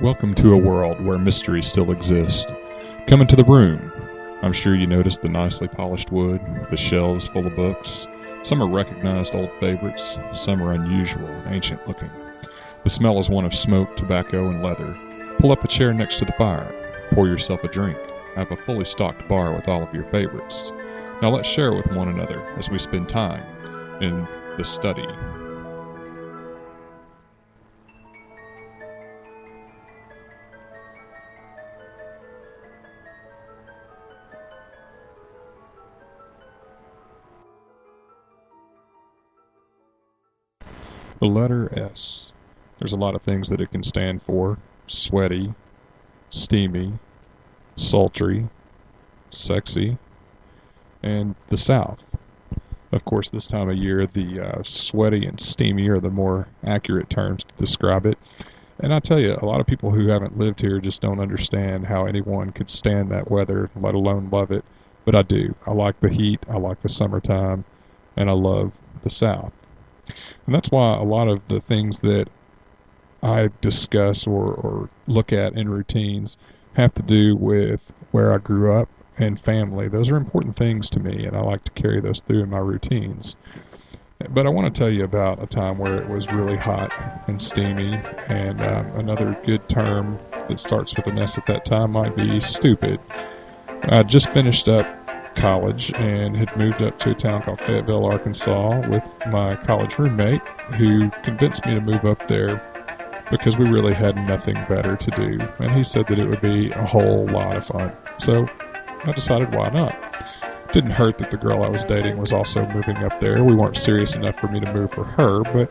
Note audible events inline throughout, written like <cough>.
Welcome to a world where mystery still exists. Come into the room. I'm sure you noticed the nicely polished wood, the shelves full of books. Some are recognized old favorites, some are unusual, ancient looking. The smell is one of smoke, tobacco, and leather. Pull up a chair next to the fire. Pour yourself a drink. Have a fully stocked bar with all of your favorites. Now let's share with one another as we spend time in the study. Letter S. There's a lot of things that it can stand for sweaty, steamy, sultry, sexy, and the South. Of course, this time of year, the uh, sweaty and steamy are the more accurate terms to describe it. And I tell you, a lot of people who haven't lived here just don't understand how anyone could stand that weather, let alone love it. But I do. I like the heat, I like the summertime, and I love the South. And that's why a lot of the things that I discuss or, or look at in routines have to do with where I grew up and family. Those are important things to me, and I like to carry those through in my routines. But I want to tell you about a time where it was really hot and steamy, and um, another good term that starts with an S at that time might be stupid. I just finished up college and had moved up to a town called Fayetteville, Arkansas with my college roommate who convinced me to move up there because we really had nothing better to do. And he said that it would be a whole lot of fun. So I decided why not. It Didn't hurt that the girl I was dating was also moving up there. We weren't serious enough for me to move for her, but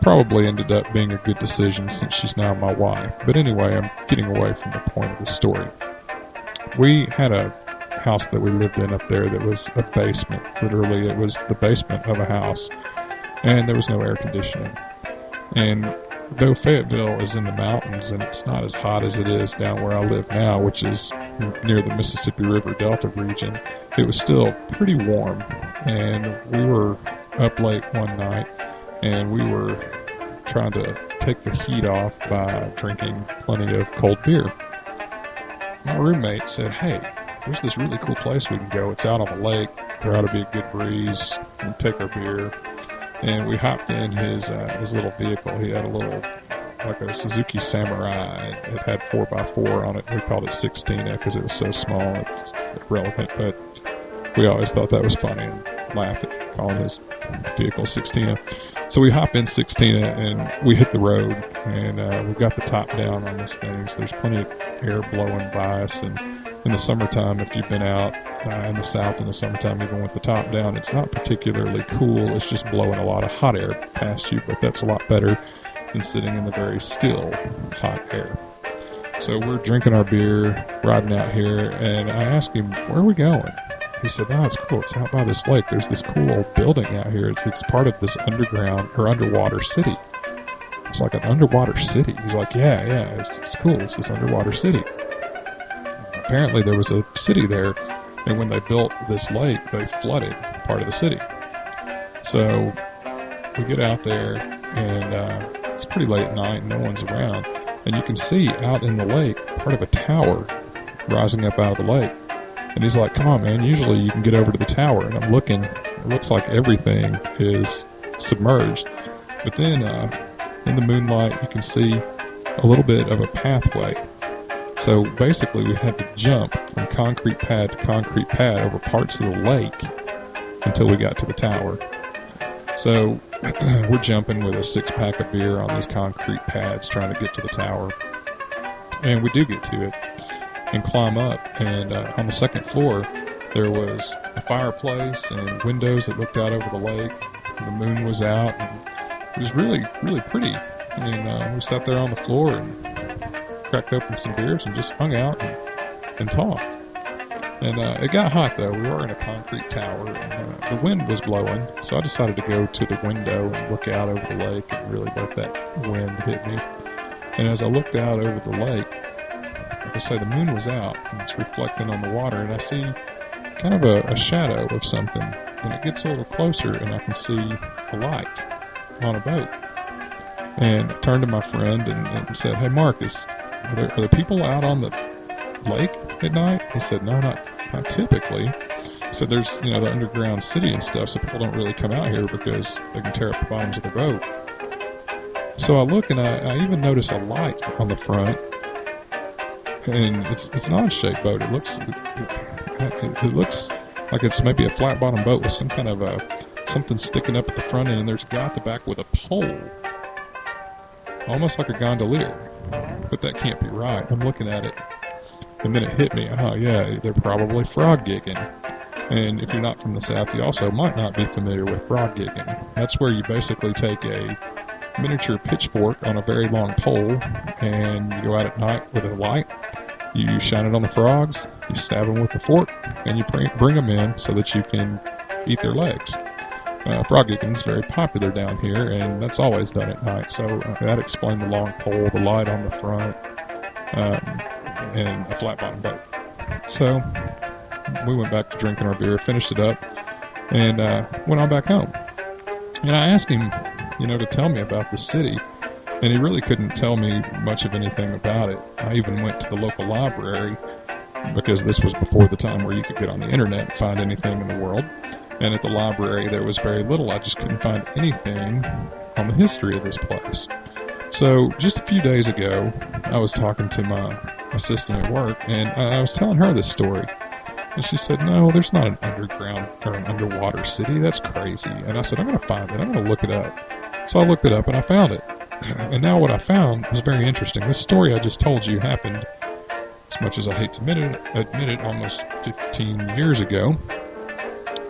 probably ended up being a good decision since she's now my wife. But anyway, I'm getting away from the point of the story. We had a house that we lived in up there that was a basement. Literally, it was the basement of a house, and there was no air conditioning. And though Fayetteville is in the mountains and it's not as hot as it is down where I live now, which is near the Mississippi River Delta region, it was still pretty warm. And we were up late one night and we were trying to take the heat off by drinking plenty of cold beer. My roommate said, Hey, there's this really cool place we can go. It's out on the lake. There ought to be a good breeze. We take our beer and we hopped in his uh, his little vehicle. He had a little like a Suzuki Samurai. It had four x four on it. We called it 16 because it was so small. It's irrelevant, but we always thought that was funny and laughed at calling his vehicle 16. So we hop in 16 and we hit the road and uh, we got the top down on this thing. So there's plenty of air blowing by us and in the summertime, if you've been out uh, in the south in the summertime, even with the top down, it's not particularly cool. It's just blowing a lot of hot air past you, but that's a lot better than sitting in the very still hot air. So we're drinking our beer, riding out here, and I asked him, where are we going? He said, oh, it's cool. It's out by this lake. There's this cool old building out here. It's, it's part of this underground or underwater city. It's like an underwater city. He's like, yeah, yeah, it's, it's cool. It's this underwater city apparently there was a city there, and when they built this lake, they flooded part of the city. So we get out there, and uh, it's pretty late at night, and no one's around, and you can see out in the lake part of a tower rising up out of the lake. And he's like, "Come on, man! Usually you can get over to the tower." And I'm looking; it looks like everything is submerged. But then, uh, in the moonlight, you can see a little bit of a pathway so basically, we had to jump from concrete pad to concrete pad over parts of the lake until we got to the tower. So <clears throat> we're jumping with a six pack of beer on these concrete pads trying to get to the tower. And we do get to it and climb up. And uh, on the second floor, there was a fireplace and windows that looked out over the lake. The moon was out. And it was really, really pretty. I mean, uh, we sat there on the floor and cracked open some beers and just hung out and, and talked. And uh, it got hot though. We were in a concrete tower, and uh, the wind was blowing. So I decided to go to the window and look out over the lake and really let that wind hit me. And as I looked out over the lake, like I say, the moon was out and it's reflecting on the water, and I see kind of a, a shadow of something. And it gets a little closer, and I can see a light on a boat. And I turned to my friend and, and said, "Hey, Marcus, are there, are there people out on the lake at night?" He said, "No, not not typically." So there's you know the underground city and stuff, so people don't really come out here because they can tear up the bottoms of the boat. So I look and I, I even notice a light on the front, and it's it's an odd-shaped boat. It looks it, it looks like it's maybe a flat-bottom boat with some kind of a something sticking up at the front end, and there's a guy at the back with a pole, almost like a gondolier. But that can't be right. I'm looking at it, and then it hit me. Oh yeah, they're probably frog gigging. And if you're not from the South, you also might not be familiar with frog gigging. That's where you basically take a miniature pitchfork on a very long pole and you go out at night with a light. You shine it on the frogs, you stab them with the fork, and you bring them in so that you can eat their legs. Uh, very popular down here, and that's always done at night. So uh, that explained the long pole, the light on the front, um, and a flat bottom boat. So we went back to drinking our beer, finished it up, and uh, went on back home. And I asked him, you know, to tell me about the city, and he really couldn't tell me much of anything about it. I even went to the local library because this was before the time where you could get on the internet and find anything in the world. And at the library, there was very little. I just couldn't find anything on the history of this place. So, just a few days ago, I was talking to my assistant at work, and I was telling her this story. And she said, No, there's not an underground or an underwater city. That's crazy. And I said, I'm going to find it. I'm going to look it up. So I looked it up and I found it. <clears throat> And now what I found was very interesting. This story I just told you happened, as much as I hate to admit it, admit it almost 15 years ago.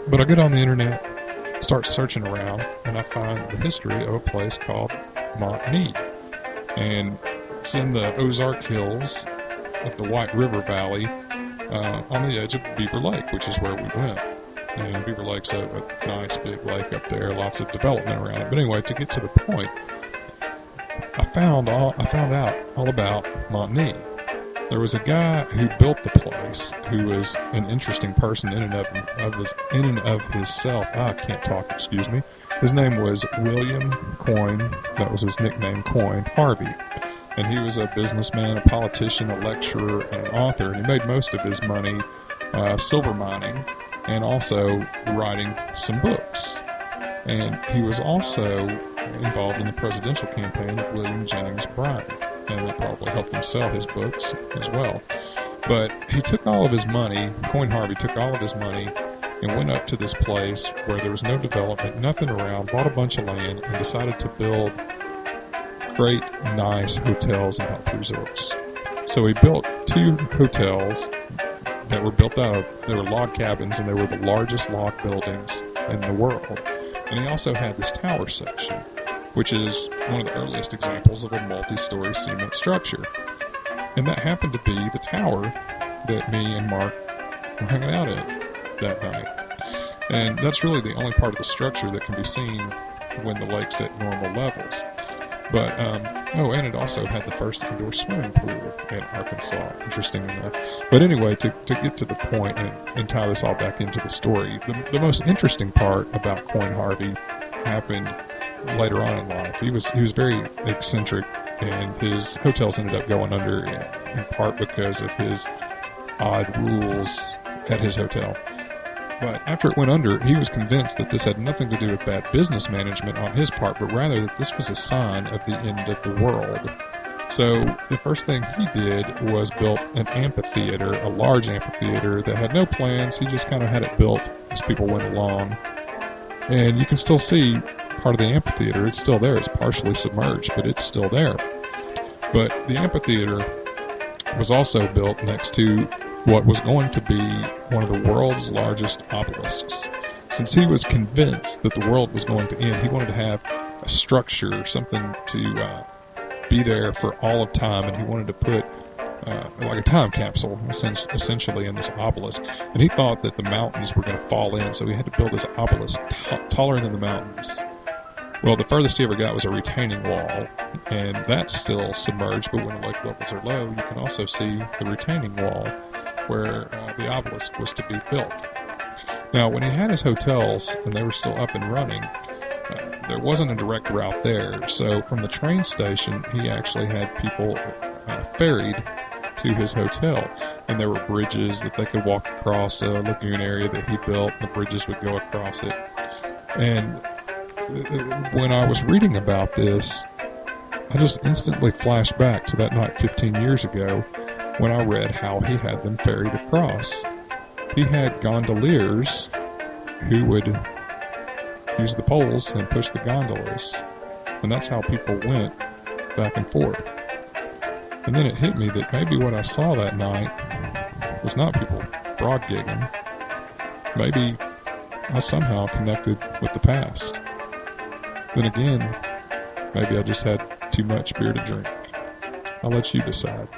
But I get on the internet, start searching around, and I find the history of a place called Monte Ne. And it's in the Ozark Hills of the White River Valley uh, on the edge of Beaver Lake, which is where we went. And Beaver Lake's a, a nice big lake up there, lots of development around it. But anyway, to get to the point, I found all I found out all about Monte Ne. There was a guy who built the place who was an interesting person in and of, of his in and of himself. Ah, I can't talk, excuse me. His name was William Coin. That was his nickname, Coin Harvey and he was a businessman, a politician, a lecturer, and an author. And he made most of his money uh, silver mining and also writing some books. And he was also involved in the presidential campaign of William Jennings Bryan, and that probably helped him sell his books as well. But he took all of his money, Coin Harvey took all of his money and went up to this place where there was no development, nothing around, bought a bunch of land, and decided to build great, nice hotels and health resorts. So he built two hotels that were built out of, they were log cabins and they were the largest log buildings in the world. And he also had this tower section, which is one of the earliest examples of a multi-story cement structure. And that happened to be the tower that me and Mark were hanging out at that night. And that's really the only part of the structure that can be seen when the lake's at normal levels. But um, oh, and it also had the first indoor swimming pool in Arkansas. Interesting enough. But anyway, to, to get to the point and, and tie this all back into the story, the, the most interesting part about Coin Harvey happened later on in life. He was he was very eccentric, and his hotels ended up going under in, in part because of his odd rules at his hotel. But after it went under, he was convinced that this had nothing to do with bad business management on his part, but rather that this was a sign of the end of the world. So the first thing he did was built an amphitheater, a large amphitheater that had no plans. He just kind of had it built as people went along. And you can still see part of the amphitheater. It's still there. It's partially submerged, but it's still there. But the amphitheater was also built next to what was going to be one of the world's largest obelisks. Since he was convinced that the world was going to end, he wanted to have a structure, something to uh, be there for all of time, and he wanted to put uh, like a time capsule, essentially, in this obelisk. And he thought that the mountains were going to fall in, so he had to build this obelisk t- taller than the mountains. Well, the furthest he ever got was a retaining wall, and that's still submerged, but when the lake levels are low, you can also see the retaining wall where uh, the obelisk was to be built. Now, when he had his hotels and they were still up and running, uh, there wasn't a direct route there. So from the train station, he actually had people uh, ferried to his hotel, and there were bridges that they could walk across a lagoon area that he built. The bridges would go across it, and when I was reading about this, I just instantly flashed back to that night 15 years ago when I read how he had them ferried across. He had gondoliers who would use the poles and push the gondolas. And that's how people went back and forth. And then it hit me that maybe what I saw that night was not people frog gigging. Maybe I somehow connected with the past. Then again, maybe I just had too much beer to drink. I'll let you decide.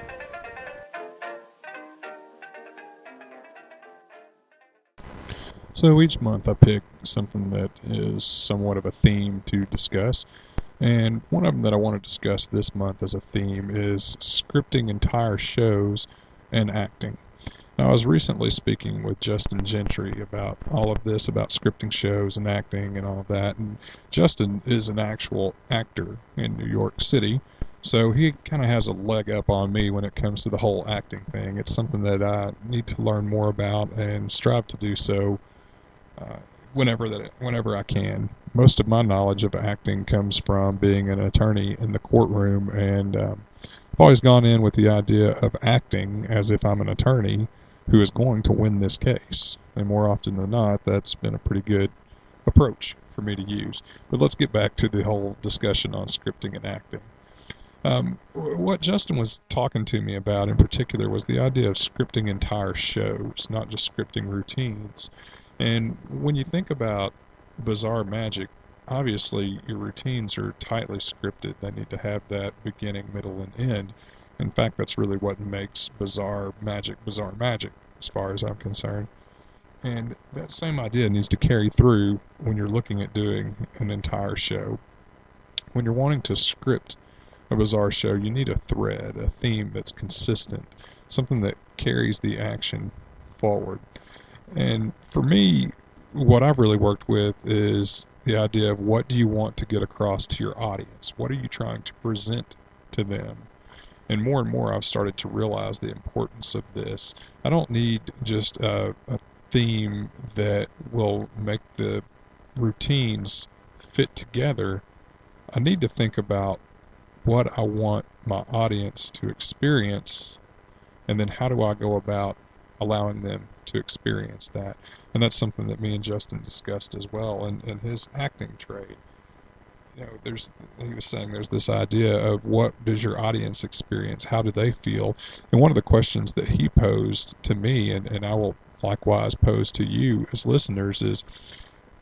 So each month I pick something that is somewhat of a theme to discuss. And one of them that I want to discuss this month as a theme is scripting entire shows and acting. Now, I was recently speaking with Justin Gentry about all of this, about scripting shows and acting and all of that. And Justin is an actual actor in New York City, so he kind of has a leg up on me when it comes to the whole acting thing. It's something that I need to learn more about and strive to do so uh, whenever that whenever I can. Most of my knowledge of acting comes from being an attorney in the courtroom, and um, I've always gone in with the idea of acting as if I'm an attorney who is going to win this case. And more often than not, that's been a pretty good approach for me to use. But let's get back to the whole discussion on scripting and acting. Um, what Justin was talking to me about in particular was the idea of scripting entire shows, not just scripting routines. And when you think about bizarre magic, obviously your routines are tightly scripted. They need to have that beginning, middle, and end. In fact, that's really what makes bizarre magic bizarre magic, as far as I'm concerned. And that same idea needs to carry through when you're looking at doing an entire show. When you're wanting to script a bizarre show, you need a thread, a theme that's consistent, something that carries the action forward. And for me, what I've really worked with is the idea of what do you want to get across to your audience? What are you trying to present to them? And more and more, I've started to realize the importance of this. I don't need just a, a theme that will make the routines fit together. I need to think about what I want my audience to experience, and then how do I go about allowing them to experience that. And that's something that me and Justin discussed as well in, in his acting trade. You know, there's he was saying there's this idea of what does your audience experience? How do they feel? And one of the questions that he posed to me, and, and I will likewise pose to you as listeners, is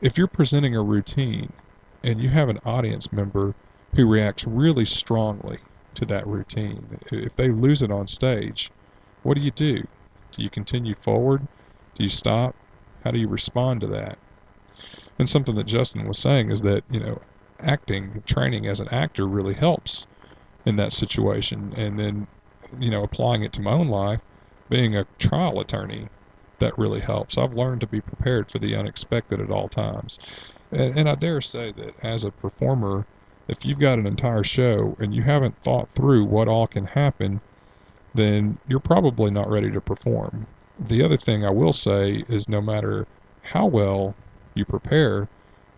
if you're presenting a routine and you have an audience member who reacts really strongly to that routine, if they lose it on stage, what do you do? Do you continue forward? Do you stop? How do you respond to that? And something that Justin was saying is that, you know, acting, training as an actor really helps in that situation. And then, you know, applying it to my own life, being a trial attorney, that really helps. I've learned to be prepared for the unexpected at all times. And, and I dare say that as a performer, if you've got an entire show and you haven't thought through what all can happen, then you're probably not ready to perform. The other thing I will say is no matter how well you prepare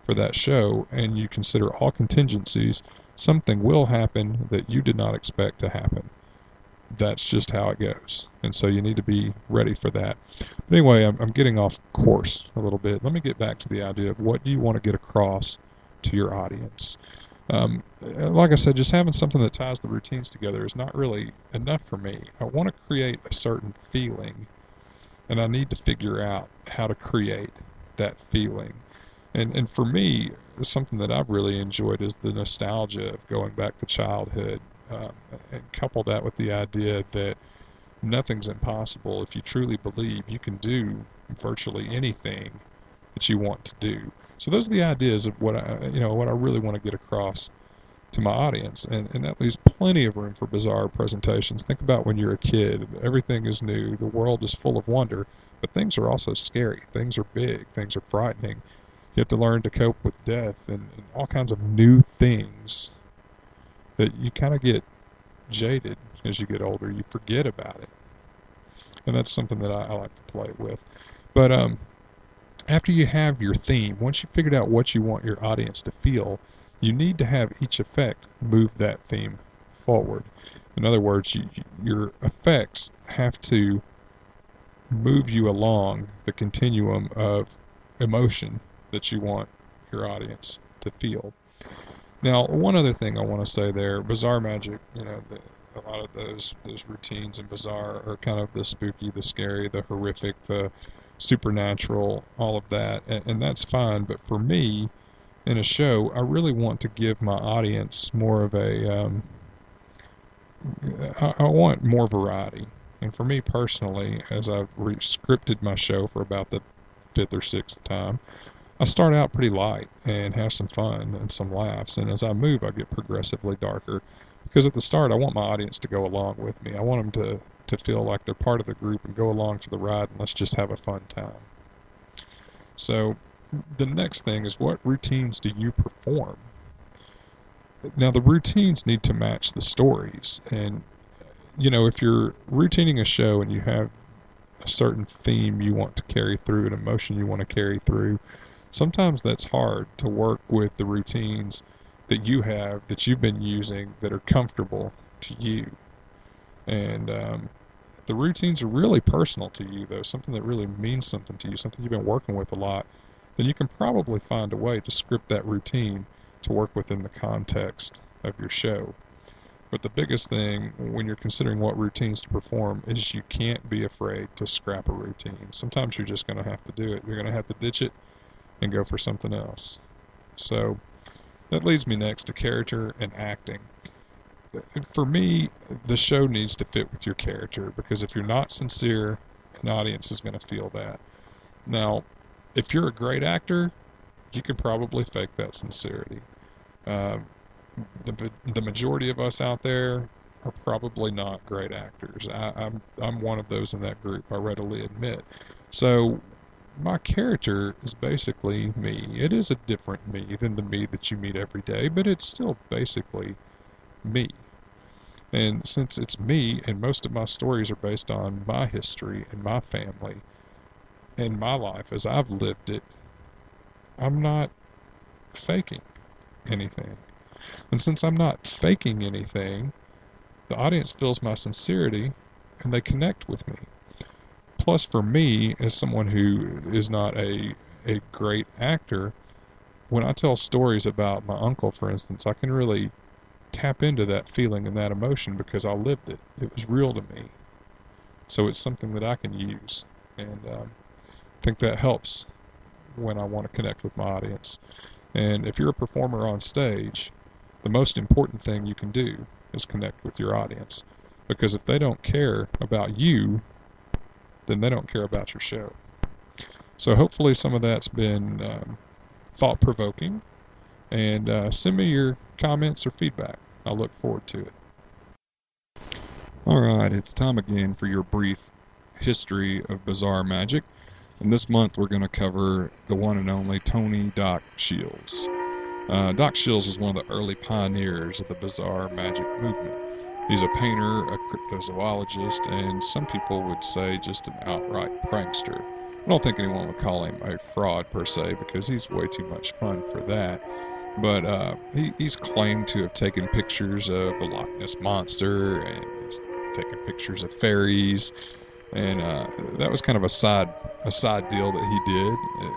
for that show and you consider all contingencies, something will happen that you did not expect to happen. That's just how it goes. And so you need to be ready for that. But anyway, I'm, I'm getting off course a little bit. Let me get back to the idea of what do you want to get across to your audience. Um, like I said, just having something that ties the routines together is not really enough for me. I want to create a certain feeling, and I need to figure out how to create that feeling. And and for me, something that I've really enjoyed is the nostalgia of going back to childhood, um, and couple that with the idea that nothing's impossible if you truly believe you can do virtually anything that you want to do. So those are the ideas of what I, you know, what I really want to get across to my audience, and, and that leaves plenty of room for bizarre presentations. Think about when you're a kid, everything is new, the world is full of wonder, but things are also scary, things are big, things are frightening, You have to learn to cope with death and, and all kinds of new things that you kind of get jaded as you get older. You forget about it. And that's something that I, I like to play with. But um, after you have your theme, once you figured out what you want your audience to feel, you need to have each effect move that theme forward. In other words, you, your effects have to move you along the continuum of emotion that you want your audience to feel. Now, one other thing I want to say there, Bizarre Magic, you know, the, a lot of those those routines in Bizarre are kind of the spooky, the scary, the horrific, the supernatural, all of that, and, and that's fine. But for me, in a show, I really want to give my audience more of a. Um, I, I want more variety, and for me personally, as I've re- scripted my show for about the fifth or sixth time, I start out pretty light and have some fun and some laughs, and as I move, I get progressively darker. Because at the start, I want my audience to go along with me. I want them to to feel like they're part of the group and go along for the ride and let's just have a fun time. So the next thing is what routines do you perform? Now the routines need to match the stories and you know if you're routining a show and you have a certain theme you want to carry through an emotion you want to carry through sometimes that's hard to work with the routines that you have that you've been using that are comfortable to you and um, the routines are really personal to you, though, something that really means something to you, something you've been working with a lot, then you can probably find a way to script that routine to work within the context of your show. But the biggest thing when you're considering what routines to perform is you can't be afraid to scrap a routine. Sometimes you're just going to have to do it. You're going to have to ditch it and go for something else. So that leads me next to character and acting for me, the show needs to fit with your character because if you're not sincere, an audience is going to feel that. Now, if you're a great actor, you can probably fake that sincerity. Um, the the majority of us out there are probably not great actors. I, I'm I'm one of those in that group. I readily admit. So my character is basically me. It is a different me than the me that you meet every day, but it's still basically me. And since it's me, and most of my stories are based on my history and my family and my life as I've lived it, I'm not faking anything. And since I'm not faking anything, the audience feels my sincerity and they connect with me. Plus, for me, as someone who is not a, a great actor, when I tell stories about my uncle, for instance, I can really tap into that feeling and that emotion because I lived it. It was real to me. So it's something that I can use. And um, I think that helps when I want to connect with my audience. And if you're a performer on stage, the most important thing you can do is connect with your audience. Because if they don't care about you, then they don't care about your show. So hopefully some of that's been um, thought provoking. And uh, send me your comments or feedback. I'll look forward to it. Alright, it's time again for your brief history of bizarre magic. And this month we're going to cover the one and only Tony Doc Shiels. Uh, Doc Shiels was one of the early pioneers of the bizarre magic movement. He's a painter, a cryptozoologist, and some people would say just an outright prankster. I don't think anyone would call him a fraud per se because he's way too much fun for that. But uh, he, he's claimed to have taken pictures of the Loch Ness monster and he's taken pictures of fairies, and uh, that was kind of a side a side deal that he did, uh,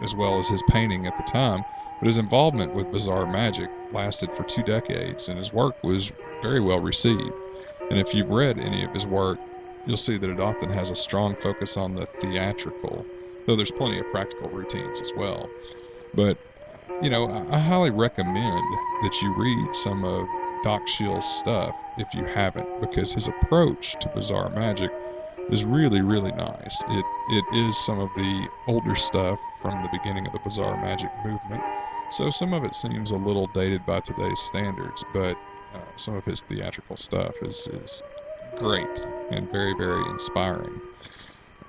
as well as his painting at the time. But his involvement with bizarre magic lasted for two decades, and his work was very well received. And if you've read any of his work, you'll see that it often has a strong focus on the theatrical, though there's plenty of practical routines as well. But you know, I, highly recommend that you read some of Doc Shiels' stuff if you haven't, because his approach to bizarre magic is really, really nice. It it is some of the older stuff from the beginning of the bizarre magic movement, so some of it seems a little dated by today's standards, but uh, some of his theatrical stuff is is great and very, very inspiring.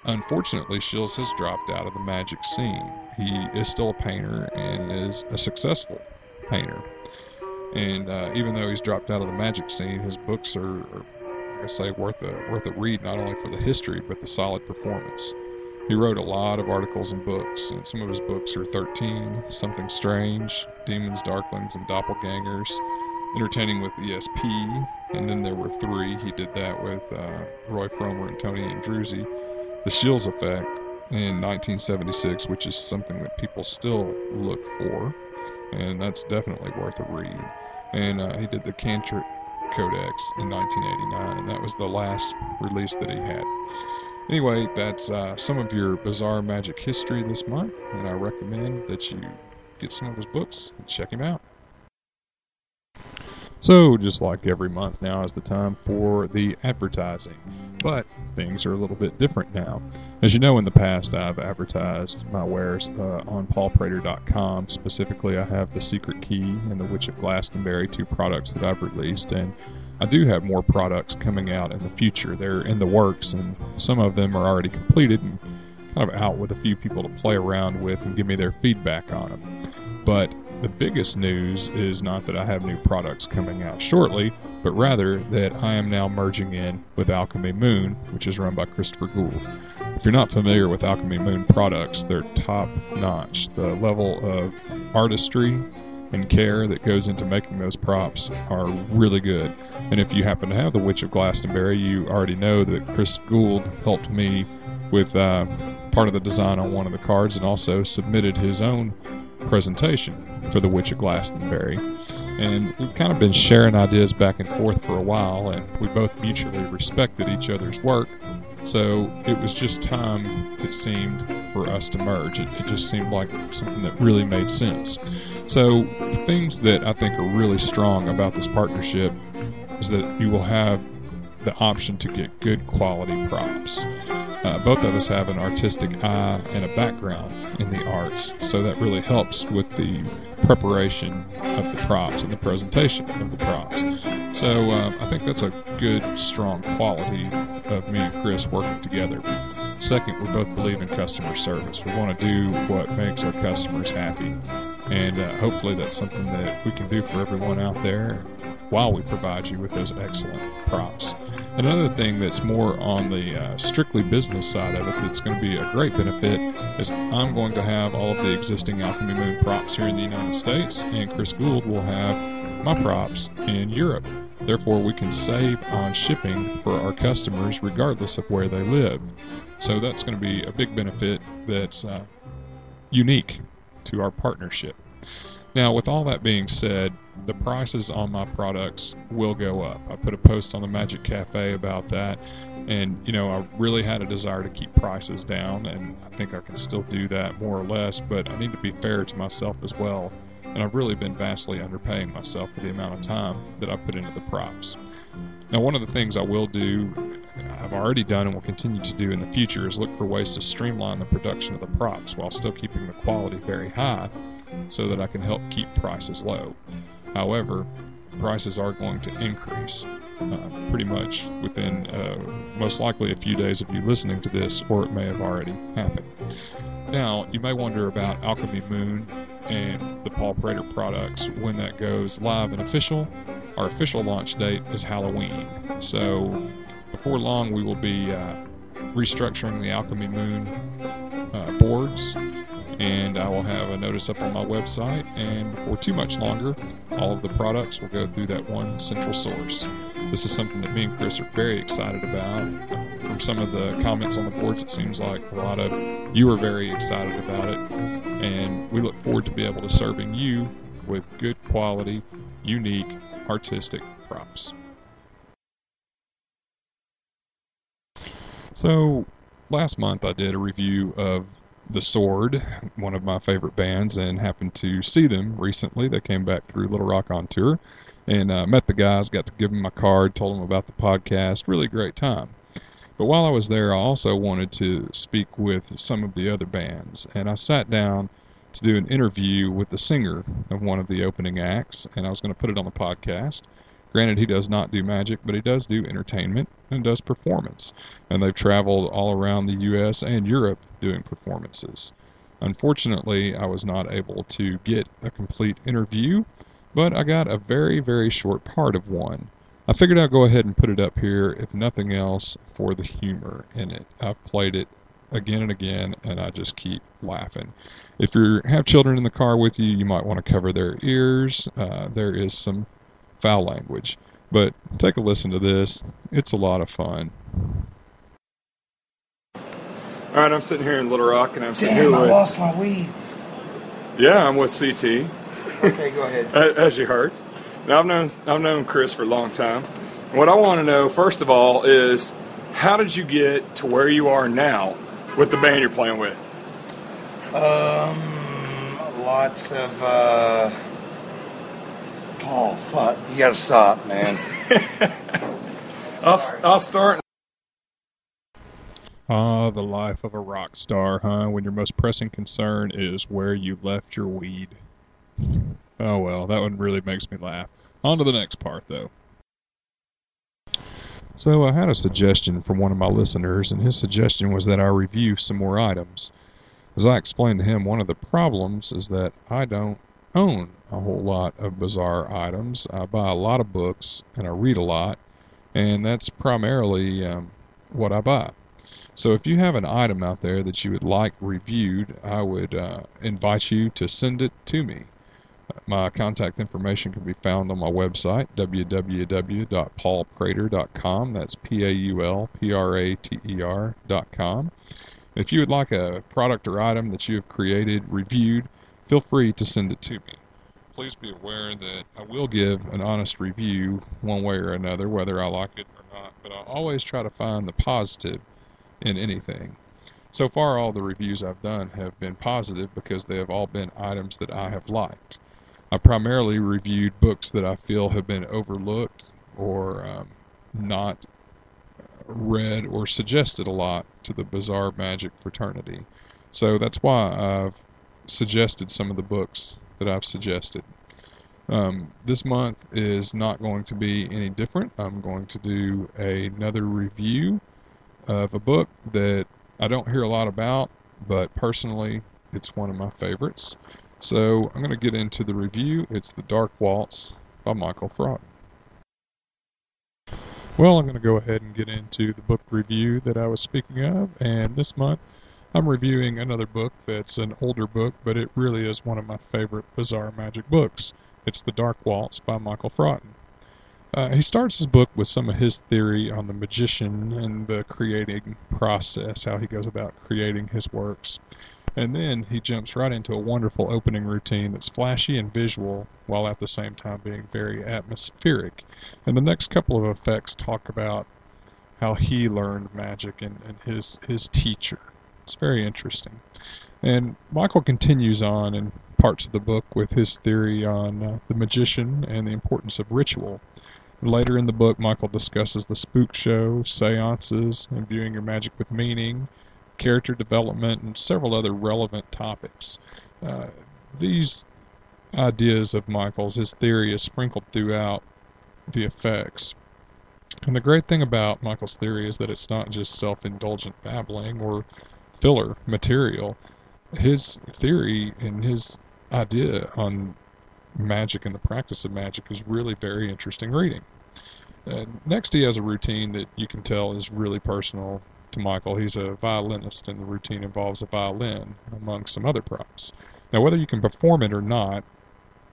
Unfortunately, Shiels has dropped out of the magic scene. He is still a painter and is a successful painter. And uh, even though he's dropped out of the magic scene, his books are, are like I say, worth a worth a read not only for the history but the solid performance. He wrote a lot of articles and books, and some of his books are 13, Something Strange, Demons, Darklings, and Doppelgangers, Entertaining with ESP, and then there were three. He did that with uh, Roy Fromer and Tony Andruzzi. The Shiels Effect in 1976, which is something that people still look for, and that's definitely worth a read. And uh, he did the Cantrip Codex in 1989, and that was the last release that he had. Anyway, that's uh, some of your bizarre magic history this month, and I recommend that you get some of his books and check him out. So, just like every month, now is the time for the advertising. But things are a little bit different now. As you know, in the past, I've advertised my wares uh, on paulprater.com. Specifically, I have the Secret Key and the Witch of Glastonbury, two products that I've released. And I do have more products coming out in the future. They're in the works, and some of them are already completed and kind of out with a few people to play around with and give me their feedback on them. But the biggest news is not that I have new products coming out shortly, but rather that I am now merging in with Alchemy Moon, which is run by Christopher Gould. If you're not familiar with Alchemy Moon products, they're top notch. The level of artistry and care that goes into making those props are really good. And if you happen to have the Witch of Glastonbury, you already know that Chris Gould helped me with uh, part of the design on one of the cards and also submitted his own presentation for the Witch of Glastonbury. And we've kind of been sharing ideas back and forth for a while, and we both mutually respected each other's work. So it was just time, it seemed, for us to merge. It, it just seemed like something that really made sense. So, the things that I think are really strong about this partnership is that you will have the option to get good quality props. Uh, both of us have an artistic eye and a background in the arts, so that really helps with the preparation of the props and the presentation of the props. So uh, I think that's a good, strong quality of me and Chris working together. Second, we both believe in customer service. We want to do what makes our customers happy. And uh, hopefully that's something that we can do for everyone out there while we provide you with those excellent props. Another thing that's more on the uh, strictly business side of it that's going to be a great benefit is I'm going to have all of the existing Alchemy Moon props here in the United States, and Chris Gould will have my props in Europe. Therefore, we can save on shipping for our customers regardless of where they live. So that's going to be a big benefit that's uh, unique to our partnership. Now, with all that being said, the prices on my products will go up. I put a post on the Magic Cafe about that, and you know, I really had a desire to keep prices down, and I think I can still do that more or less, but I need to be fair to myself as well. And I've really been vastly underpaying myself for the amount of time that I put into the props. Now, one of the things I will do, I've already done and will continue to do in the future, is look for ways to streamline the production of the props while still keeping the quality very high so that I can help keep prices low. However, prices are going to increase uh, pretty much within uh, most likely a few days of you listening to this, or it may have already happened. Now, you may wonder about Alchemy Moon and the Paul Prater products when that goes live and official. Our official launch date is Halloween. So, before long, we will be uh, restructuring the Alchemy Moon and I will have a notice up on my website. And before too much longer, all of the products will go through that one central source. This is something that me and Chris are very excited about. From some of the comments on the boards, it seems like a lot of you are very excited about it, and we look forward to be able to serving you with good quality, unique, artistic props. So, last month I did a review of the Sword, one of my favorite bands, and happened to see them recently. They came back through Little Rock on tour and uh, met the guys, got to give them my card, told them about the podcast. Really great time. But while I was there, I also wanted to speak with some of the other bands, and I sat down to do an interview with the singer of one of the opening acts, and I was going to put it on the podcast. Granted, he does not do magic, but he does do entertainment and does performance. And they've traveled all around the U.S. and Europe doing performances. Unfortunately, I was not able to get a complete interview, but I got a very, very short part of one. I figured I'd go ahead and put it up here, if nothing else, for the humor in it. I've played it again and again, and I just keep laughing. If you have children in the car with you, you might want to cover their ears. Uh, there is some foul language, but take a listen to this. It's a lot of fun. All right, I'm sitting here in Little Rock, and I'm sitting Damn, here I lost my weed. Yeah, I'm with CT, Okay, go ahead. <laughs> as you heard. Now I've known I've known Chris for a long time. And what I want to know first of all is how did you get to where you are now with the band you're playing with? Um, lots of, uh. Oh, fuck. You gotta stop, man. <laughs> I'll I'll start. Ah, the life of a rock star, huh? When your most pressing concern is where you left your weed. Oh well, that one really makes me laugh. On to the next part, though. So I had a suggestion from one of my listeners, and his suggestion was that I review some more items. As I explained to him, one of the problems is that I don't own a whole lot of bizarre items. I buy a lot of books, and I read a lot, and that's primarily um, what I buy. So if you have an item out there that you would like reviewed, I would uh, invite you to send it to me. My contact information can be found on my website, www.paulprater.com. That's P A U L P R A T E R.com. If you would like a product or item that you have created reviewed, feel free to send it to me. Please be aware that I will give an honest review one way or another, whether I like it or not, but I always try to find the positive in anything. So far, all the reviews I've done have been positive because they have all been items that I have liked. I primarily reviewed books that I feel have been overlooked or um, not read or suggested a lot to the bizarre magic fraternity. So that's why I've suggested some of the books that I've suggested. Um, this month is not going to be any different. I'm going to do another review of a book that I don't hear a lot about, but personally, it's one of my favorites. So I'm going to get into the review. It's The Dark Waltz by Michael Fraught. Well, I'm going to go ahead and get into the book review that I was speaking of, and this month I'm reviewing another book that's an older book, but it really is one of my favorite bizarre magic books. It's The Dark Waltz by Michael Fraughton. Uh, he starts his book with some of his theory on the magician and the creating process, how he goes about creating his works. And then he jumps right into a wonderful opening routine that's flashy and visual while at the same time being very atmospheric. And the next couple of effects talk about how he learned magic and, and his, his teacher. It's very interesting. And Michael continues on in parts of the book with his theory on uh, the magician and the importance of ritual. Later in the book, Michael discusses the spook show, seances, and viewing your magic with meaning, character development, and several other relevant topics. Uh, these ideas of Michael's, his theory, is sprinkled throughout the effects. And the great thing about Michael's theory is that it's not just self indulgent babbling or filler material. His theory and his idea on magic and the practice of magic is really very interesting reading. Uh, next, he has a routine that you can tell is really personal to Michael. He's a violinist, and the routine involves a violin, among some other props. Now, whether you can perform it or not,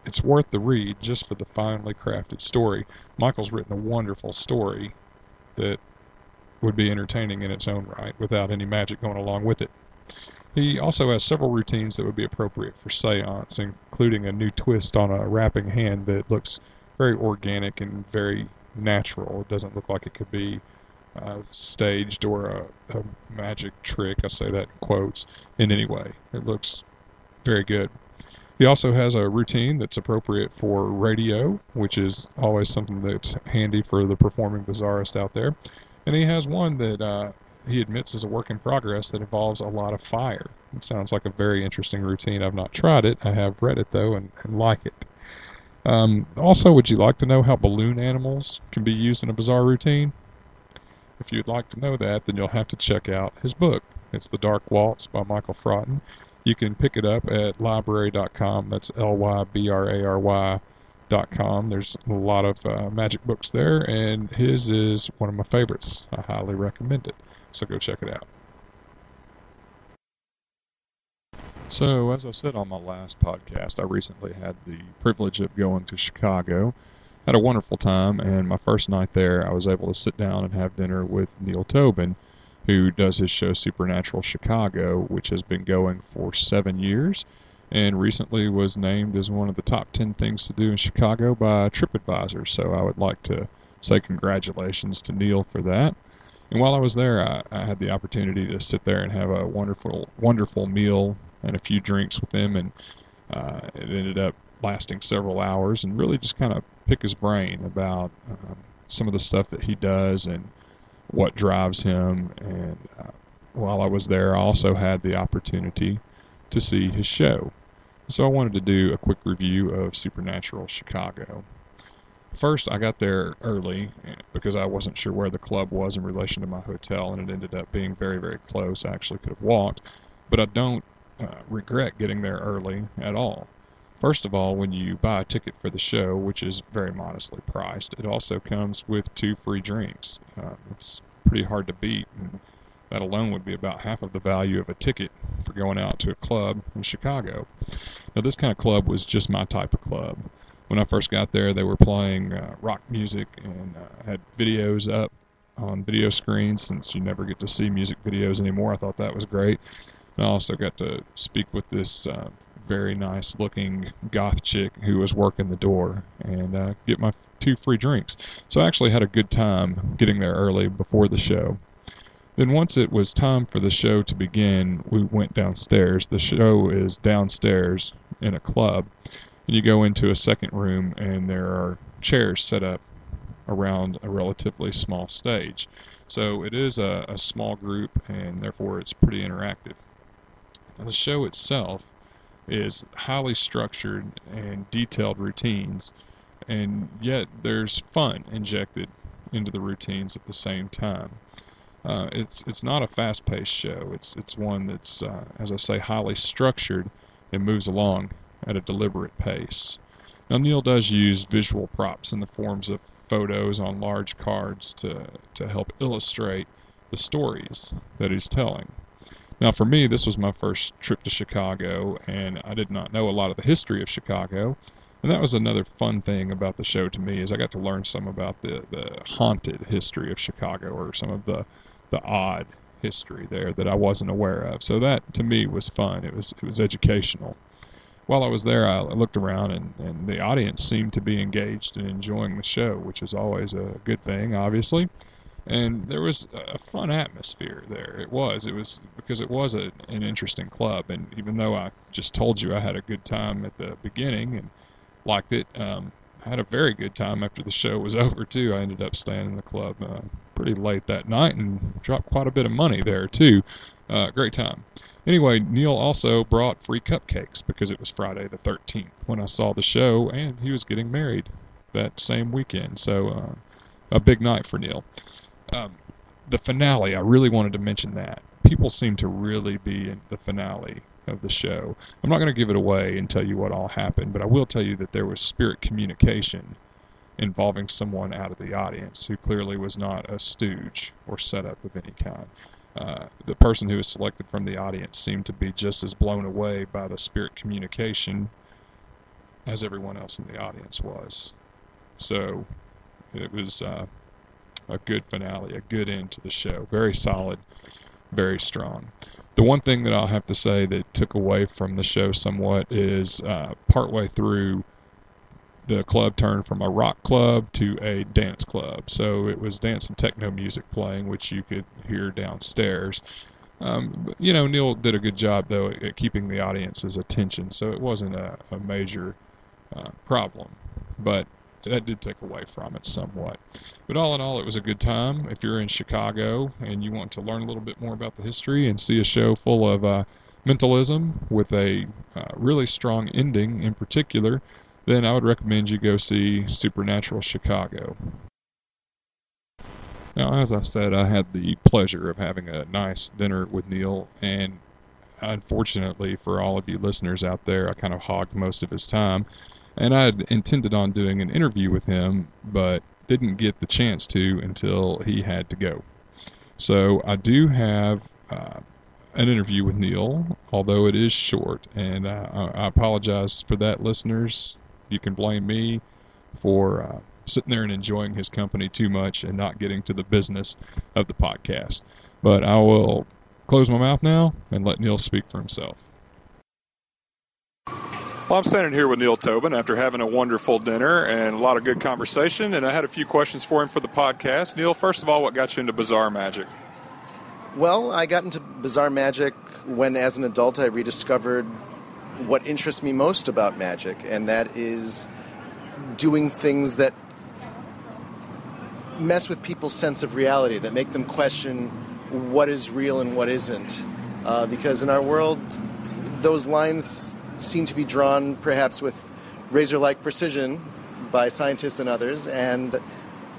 it's worth the read just for the finely crafted story. Michael's written a wonderful story that would be entertaining in its own right without any magic going along with it. He also has several routines that would be appropriate for seance, including a new twist on a rapping hand that looks very organic and very natural. It doesn't look like it could be uh, staged or a, a magic trick, I say that in quotes, in any way. It looks very good. He also has a routine that's appropriate for radio, which is always something that's handy for the performing bizarrist out there. And he has one that uh, he admits is a work in progress that involves a lot of fire. It sounds like a very interesting routine. I've not tried it. I have read it though and, and like it. Um, also, would you like to know how balloon animals can be used in a bizarre routine? If you'd like to know that, then you'll have to check out his book. It's The Dark Waltz by Michael Frotton. You can pick it up at lybrary.com. That's L Y B R A R Y.com. There's a lot of uh, magic books there, and his is one of my favorites. I highly recommend it. So go check it out. So, as I said on my last podcast, I recently had the privilege of going to Chicago. Had a wonderful time, and my first night there, I was able to sit down and have dinner with Neil Tobin, who does his show Supernatural Chicago, which has been going for seven years, and recently was named as one of the top 10 things to do in Chicago by TripAdvisor. So, I would like to say congratulations to Neil for that. And while I was there, I, I had the opportunity to sit there and have a wonderful, wonderful meal and a few drinks with him, and uh, it ended up lasting several hours, and really just kind of pick his brain about um, some of the stuff that he does and what drives him. And uh, while I was there, I also had the opportunity to see his show. So I wanted to do a quick review of Supernatural Chicago. First, I got there early eh, because I wasn't sure where the club was in relation to my hotel, and it ended up being very, very close. I actually could have walked, but I don't uh, regret getting there early at all. First of all, when you buy a ticket for the show, which is very modestly priced, it also comes with two free drinks. Uh, it's pretty hard to beat, and that alone would be about half of the value of a ticket for going out to a club in Chicago. Now, this kind of club was just my type of club. When I first got there, they were playing uh, rock music and uh, had videos up on video screens since you never get to see music videos anymore. I thought that was great. I also got to speak with this uh, very nice looking goth chick who was working the door and uh, get my two free drinks. So I actually had a good time getting there early before the show. Then once it was time for the show to begin, we went downstairs. The show is downstairs in a club. And you go into a second room and there are chairs set up around a relatively small stage. So it is a, a small group and therefore it's pretty interactive. Now, the show itself is highly structured and detailed routines, and yet there's fun injected into the routines at the same time. Uh, it's it's not a fast-paced show. It's it's one that's, uh, as I say, highly structured and moves along at a deliberate pace. Now Neil does use visual props in the forms of photos on large cards to to help illustrate the stories that he's telling. Now, for me, this was my first trip to Chicago, and I did not know a lot of the history of Chicago. And that was another fun thing about the show to me is I got to learn some about the, the haunted history of Chicago or some of the, the odd history there that I wasn't aware of. So that to me was fun. It was it was educational. While I was there, I looked around and, and the audience seemed to be engaged and enjoying the show, which is always a good thing, obviously and there was a fun atmosphere there. It was. It was because it was a, an interesting club, and even though I just told you I had a good time at the beginning and liked it, um, I had a very good time after the show was <laughs> over too. I ended up staying in the club uh, pretty late that night and dropped quite a bit of money there too. Uh, great time. Anyway, Neil also brought free cupcakes because it was Friday the 13th when I saw the show, and he was getting married that same weekend. So, uh, a big night for Neil. Um, the finale, I really wanted to mention that. People seem to really be in the finale of the show. I'm not going to give it away and tell you what all happened, but I will tell you that there was spirit communication involving someone out of the audience who clearly was not a stooge or setup of any kind. Uh, the person who was selected from the audience seemed to be just as blown away by the spirit communication as everyone else in the audience was. So it was uh, a good finale, a good end to the show. Very solid, very strong. The one thing that I'll have to say that took away from the show somewhat is uh, partway through, the club turned from a rock club to a dance club. So it was dance and techno music playing, which you could hear downstairs. Um, you know, Neil did a good job though at keeping the audience's attention, so it wasn't a, a major uh, problem. But that did take away from it somewhat. But all in all, it was a good time. If you're in Chicago and you want to learn a little bit more about the history and see a show full of uh, mentalism with a uh, really strong ending in particular, then I would recommend you go see Supernatural Chicago. Now, as I said, I had the pleasure of having a nice dinner with Neil, and unfortunately for all of you listeners out there, I kind of hogged most of his time. And I had intended on doing an interview with him, but didn't get the chance to until he had to go. So I do have uh, an interview with Neil, although it is short, and uh, I apologize for that, listeners. You can blame me for uh, sitting there and enjoying his company too much and not getting to the business of the podcast. But I will close my mouth now and let Neil speak for himself. Well, I'm standing here with Neil Tobin after having a wonderful dinner and a lot of good conversation, and I had a few questions for him for the podcast. Neil, first of all, what got you into bizarre magic? Well, I got into bizarre magic when, as an adult, I rediscovered what interests me most about magic, and that is doing things that mess with people's sense of reality, that make them question what is real and what isn't. Uh, because in our world, those lines seem to be drawn perhaps with razor like precision by scientists and others, and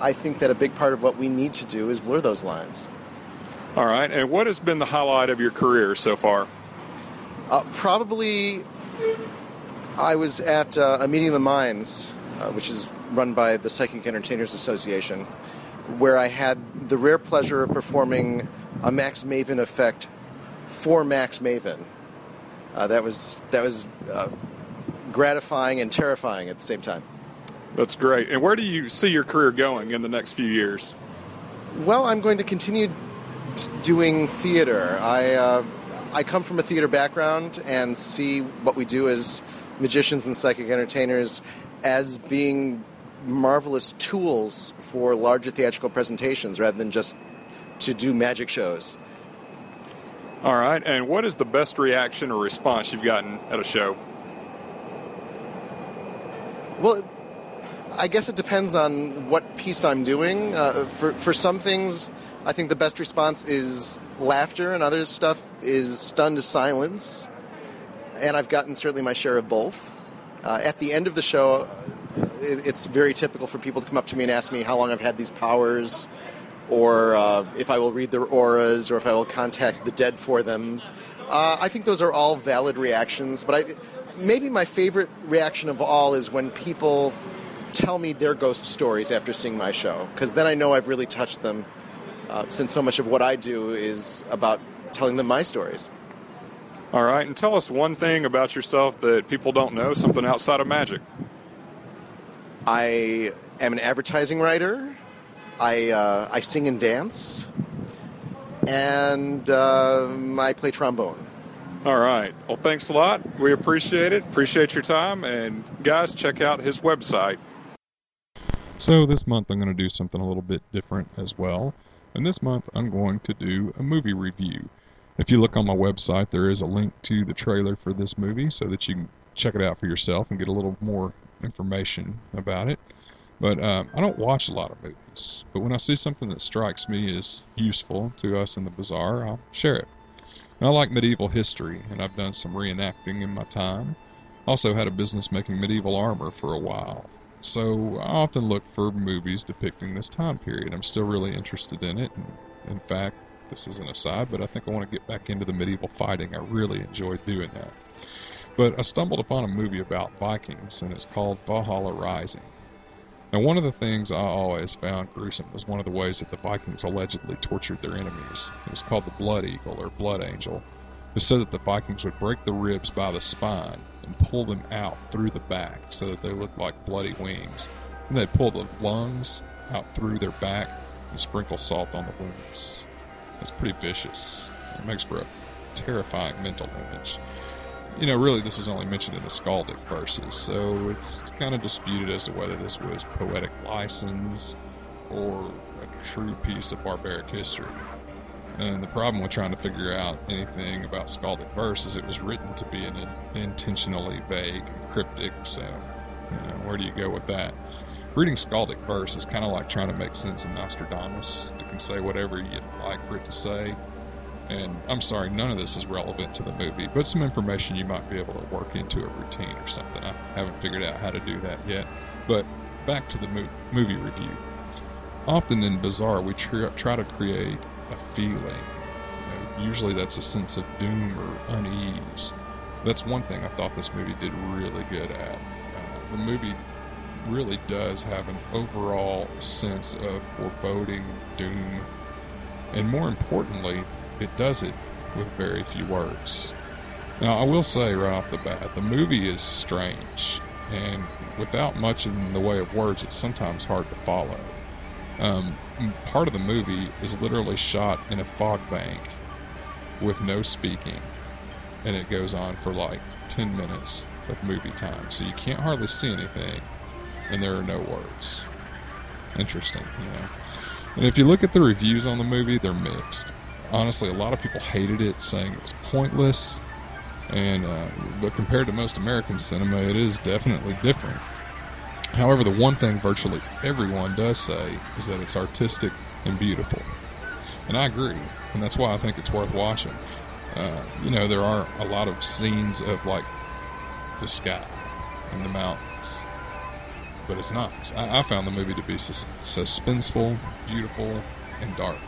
I think that a big part of what we need to do is blur those lines. All right, and what has been the highlight of your career so far? Uh, probably, I was at uh, a meeting of the minds, uh, which is run by the Psychic Entertainers Association, where I had the rare pleasure of performing a Max Maven effect for Max Maven. Uh, that was that was uh, gratifying and terrifying at the same time. That's great. And where do you see your career going in the next few years? Well, I'm going to continue t- doing theater. I uh, I come from a theater background and see what we do as magicians and psychic entertainers as being marvelous tools for larger theatrical presentations rather than just to do magic shows. All right, and what is the best reaction or response you've gotten at a show? Well, I guess it depends on what piece I'm doing. Uh, for for some things, I think the best response is laughter, and other stuff is stunned silence. And I've gotten certainly my share of both. Uh, at the end of the show, it, it's very typical for people to come up to me and ask me how long I've had these powers, or uh, if I will read their auras, or if I will contact the dead for them. Uh, I think those are all valid reactions, but I, maybe my favorite reaction of all is when people tell me their ghost stories after seeing my show, because then I know I've really touched them, uh, since so much of what I do is about telling them my stories. All right, and tell us one thing about yourself that people don't know, something outside of magic. I am an advertising writer. I, uh, I sing and dance. And um, I play trombone. All right. Well, thanks a lot. We appreciate it. Appreciate your time. And guys, check out his website. So, this month I'm going to do something a little bit different as well. And this month I'm going to do a movie review. If you look on my website, there is a link to the trailer for this movie so that you can check it out for yourself and get a little more information about it. But um, I don't watch a lot of movies. But when I see something that strikes me as useful to us in the bizarre, I'll share it. And I like medieval history, and I've done some reenacting in my time. Also had a business making medieval armor for a while. So I often look for movies depicting this time period. I'm still really interested in it. And in fact, this is an aside, but I think I want to get back into the medieval fighting. I really enjoyed doing that. But I stumbled upon a movie about Vikings, and it's called Valhalla Rising. Now, one of the things I always found gruesome was one of the ways that the Vikings allegedly tortured their enemies. It was called the Blood Eagle or Blood Angel. It said that the Vikings would break the ribs by the spine and pull them out through the back so that they looked like bloody wings. And they'd pull the lungs out through their back and sprinkle salt on the wounds. That's pretty vicious. It makes for a terrifying mental image you know, really this is only mentioned in the skaldic verses, so it's kind of disputed as to whether this was poetic license or a true piece of barbaric history. And the problem with trying to figure out anything about skaldic verse is it was written to be an intentionally vague and cryptic, so, you know, where do you go with that? Reading skaldic verse is kind of like trying to make sense of Nostradamus. It can say whatever you'd like for it to say, And I'm sorry, none of this is relevant to the movie, but some information you might be able to work into a routine or something. I haven't figured out how to do that yet. But back to the mo- movie review. Often in Bizarre, we tr- try to create a feeling. You know, usually that's a sense of doom or unease. That's one thing I thought this movie did really good at. Uh, the movie really does have an overall sense of foreboding, doom, and more importantly, it does it with very few words. Now, I will say right off the bat, the movie is strange, and without much in the way of words, it's sometimes hard to follow. Um, part of the movie is literally shot in a fog bank with no speaking, and it goes on for like 10 minutes of movie time, so you can't hardly see anything, and there are no words. Interesting, you know. And if you look at the reviews on the movie, they're mixed. Honestly, a lot of people hated it, saying it was pointless. And uh, but compared to most American cinema, it is definitely different. However, the one thing virtually everyone does say is that it's artistic and beautiful, and I agree, and that's why I think it's worth watching. Uh, you know, there are a lot of scenes of like the sky and the mountains, but it's not. I, I found the movie to be sus- suspenseful, beautiful, and dark.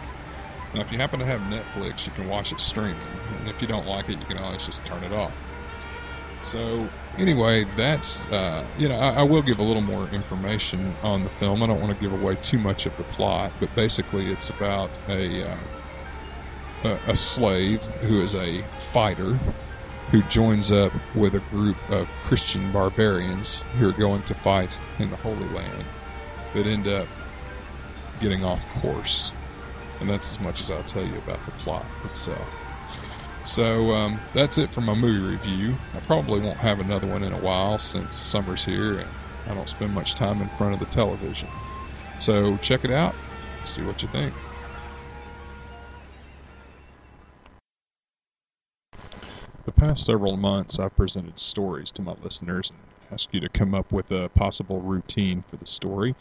Now, if you happen to have Netflix, you can watch it streaming, and if you don't like it, you can always just turn it off. So, anyway, that's uh, you know, I, I will give a little more information on the film. I don't want to give away too much of the plot, but basically, it's about a uh, a, a slave who is a fighter who joins up with a group of Christian barbarians who are going to fight in the Holy Land that end up getting off course. And that's as much as I'll tell you about the plot itself. So um, that's it for my movie review. I probably won't have another one in a while since summer's here and I don't spend much time in front of the television. So check it out, see what you think. Past several months, I've presented stories to my listeners and asked you to come up with a possible routine for the story.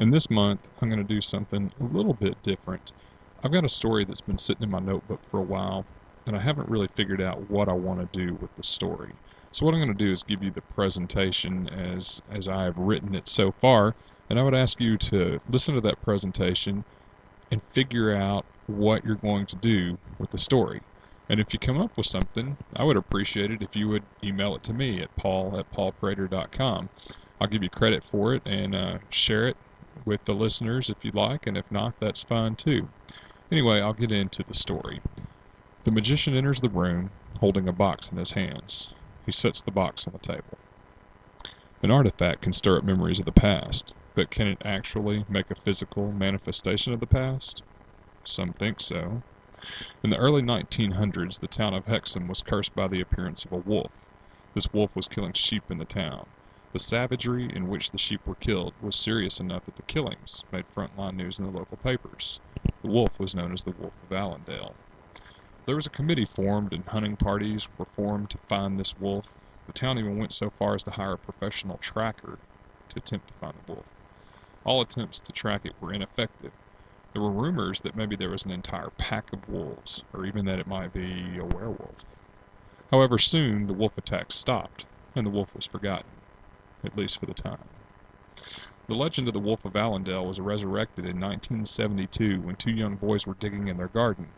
And this month, I'm going to do something a little bit different. I've got a story that's been sitting in my notebook for a while, and I haven't really figured out what I want to do with the story. So what I'm going to do is give you the presentation as as I have written it so far, and I would ask you to listen to that presentation and figure out what you're going to do with the story. And if you come up with something, I would appreciate it if you would email it to me at paul at paulprater.com. I'll give you credit for it and uh, share it with the listeners if you'd like, and if not, that's fine too. Anyway, I'll get into the story. The magician enters the room holding a box in his hands. He sets the box on the table. An artifact can stir up memories of the past, but can it actually make a physical manifestation of the past? Some think so. In the early 1900s, the town of Hexham was cursed by the appearance of a wolf. This wolf was killing sheep in the town. The savagery in which the sheep were killed was serious enough that the killings made frontline news in the local papers. The wolf was known as the Wolf of Allendale. There was a committee formed and hunting parties were formed to find this wolf. The town even went so far as to hire a professional tracker to attempt to find the wolf. All attempts to track it were ineffective. There were rumors that maybe there was an entire pack of wolves, or even that it might be a werewolf. However, soon the wolf attacks stopped, and the wolf was forgotten, at least for the time. The legend of the Wolf of Allendale was resurrected in 1972 when two young boys were digging in their garden.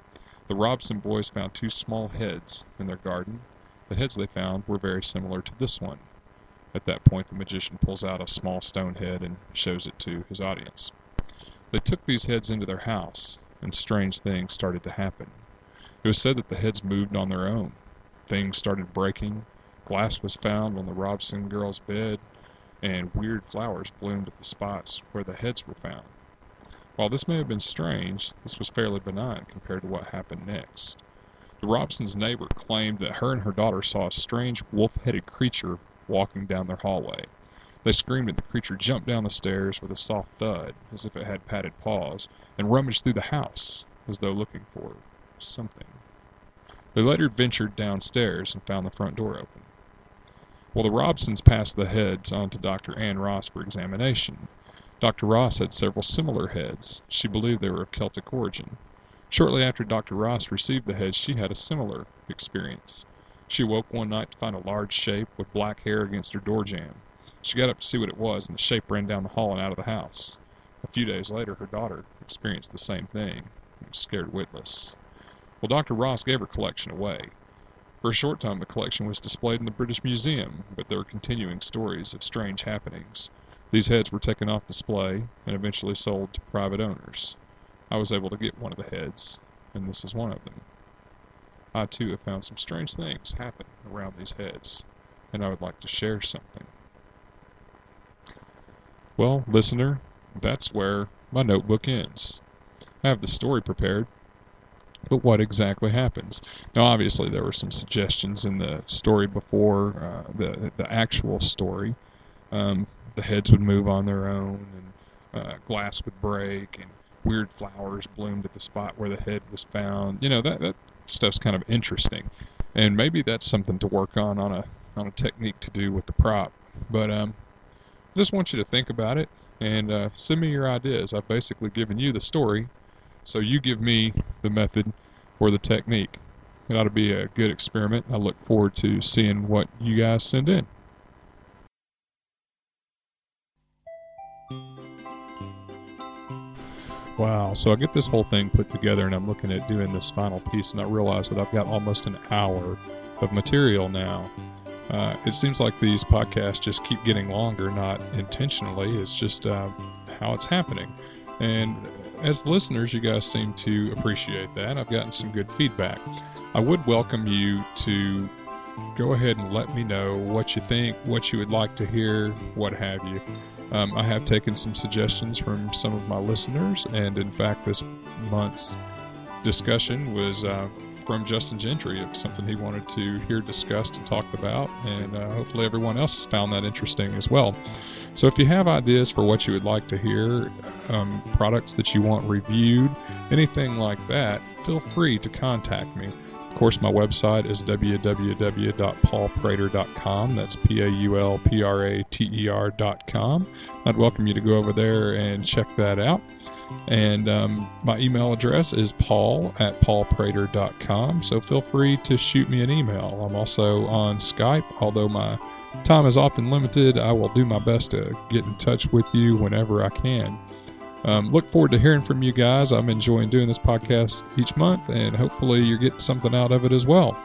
The Robson boys found two small heads in their garden. The heads they found were very similar to this one. At that point, the magician pulls out a small stone head and shows it to his audience. They took these heads into their house, and strange things started to happen. It was said that the heads moved on their own. Things started breaking. Glass was found on the Robson girl's bed, and weird flowers bloomed at the spots where the heads were found. While this may have been strange, this was fairly benign compared to what happened next. The Robsons' neighbor claimed that her and her daughter saw a strange wolf-headed creature walking down their hallway. They screamed and the creature jumped down the stairs with a soft thud, as if it had padded paws, and rummaged through the house, as though looking for something. They later ventured downstairs and found the front door open. Well, the Robsons passed the heads on to Dr. Anne Ross for examination. Dr. Ross had several similar heads. She believed they were of Celtic origin. Shortly after Dr. Ross received the heads, she had a similar experience. She awoke one night to find a large shape with black hair against her door jamb. She got up to see what it was, and the shape ran down the hall and out of the house. A few days later, her daughter experienced the same thing and was scared witless. Well, Dr. Ross gave her collection away. For a short time, the collection was displayed in the British Museum, but there were continuing stories of strange happenings. These heads were taken off display and eventually sold to private owners. I was able to get one of the heads, and this is one of them. I too have found some strange things happen around these heads, and I would like to share something. Well, listener, that's where my notebook ends. I have the story prepared, but what exactly happens? Now, obviously, there were some suggestions in the story before uh, the the actual story. Um, the heads would move on their own, and uh, glass would break, and weird flowers bloomed at the spot where the head was found. You know that that stuff's kind of interesting, and maybe that's something to work on on a on a technique to do with the prop. But um, just want you to think about it and uh, send me your ideas. I've basically given you the story, so you give me the method or the technique. It ought to be a good experiment. I look forward to seeing what you guys send in. Wow, so I get this whole thing put together and I'm looking at doing this final piece and I realize that I've got almost an hour of material now. Uh, it seems like these podcasts just keep getting longer, not intentionally. It's just uh, how it's happening. And as listeners, you guys seem to appreciate that. I've gotten some good feedback. I would welcome you to go ahead and let me know what you think, what you would like to hear, what have you. Um, I have taken some suggestions from some of my listeners, and in fact, this month's discussion was uh, from Justin Gentry of something he wanted to hear discussed and talked about, and uh, hopefully everyone else found that interesting as well. So if you have ideas for what you would like to hear, um, products that you want reviewed, anything like that, feel free to contact me. Of course, my website is www.paulprater.com. That's P A U L P R A T E R.com. I'd welcome you to go over there and check that out. And um, my email address is paul at paulprater.com. So feel free to shoot me an email. I'm also on Skype, although my time is often limited. I will do my best to get in touch with you whenever I can. Um, look forward to hearing from you guys. I'm enjoying doing this podcast each month, and hopefully, you're getting something out of it as well.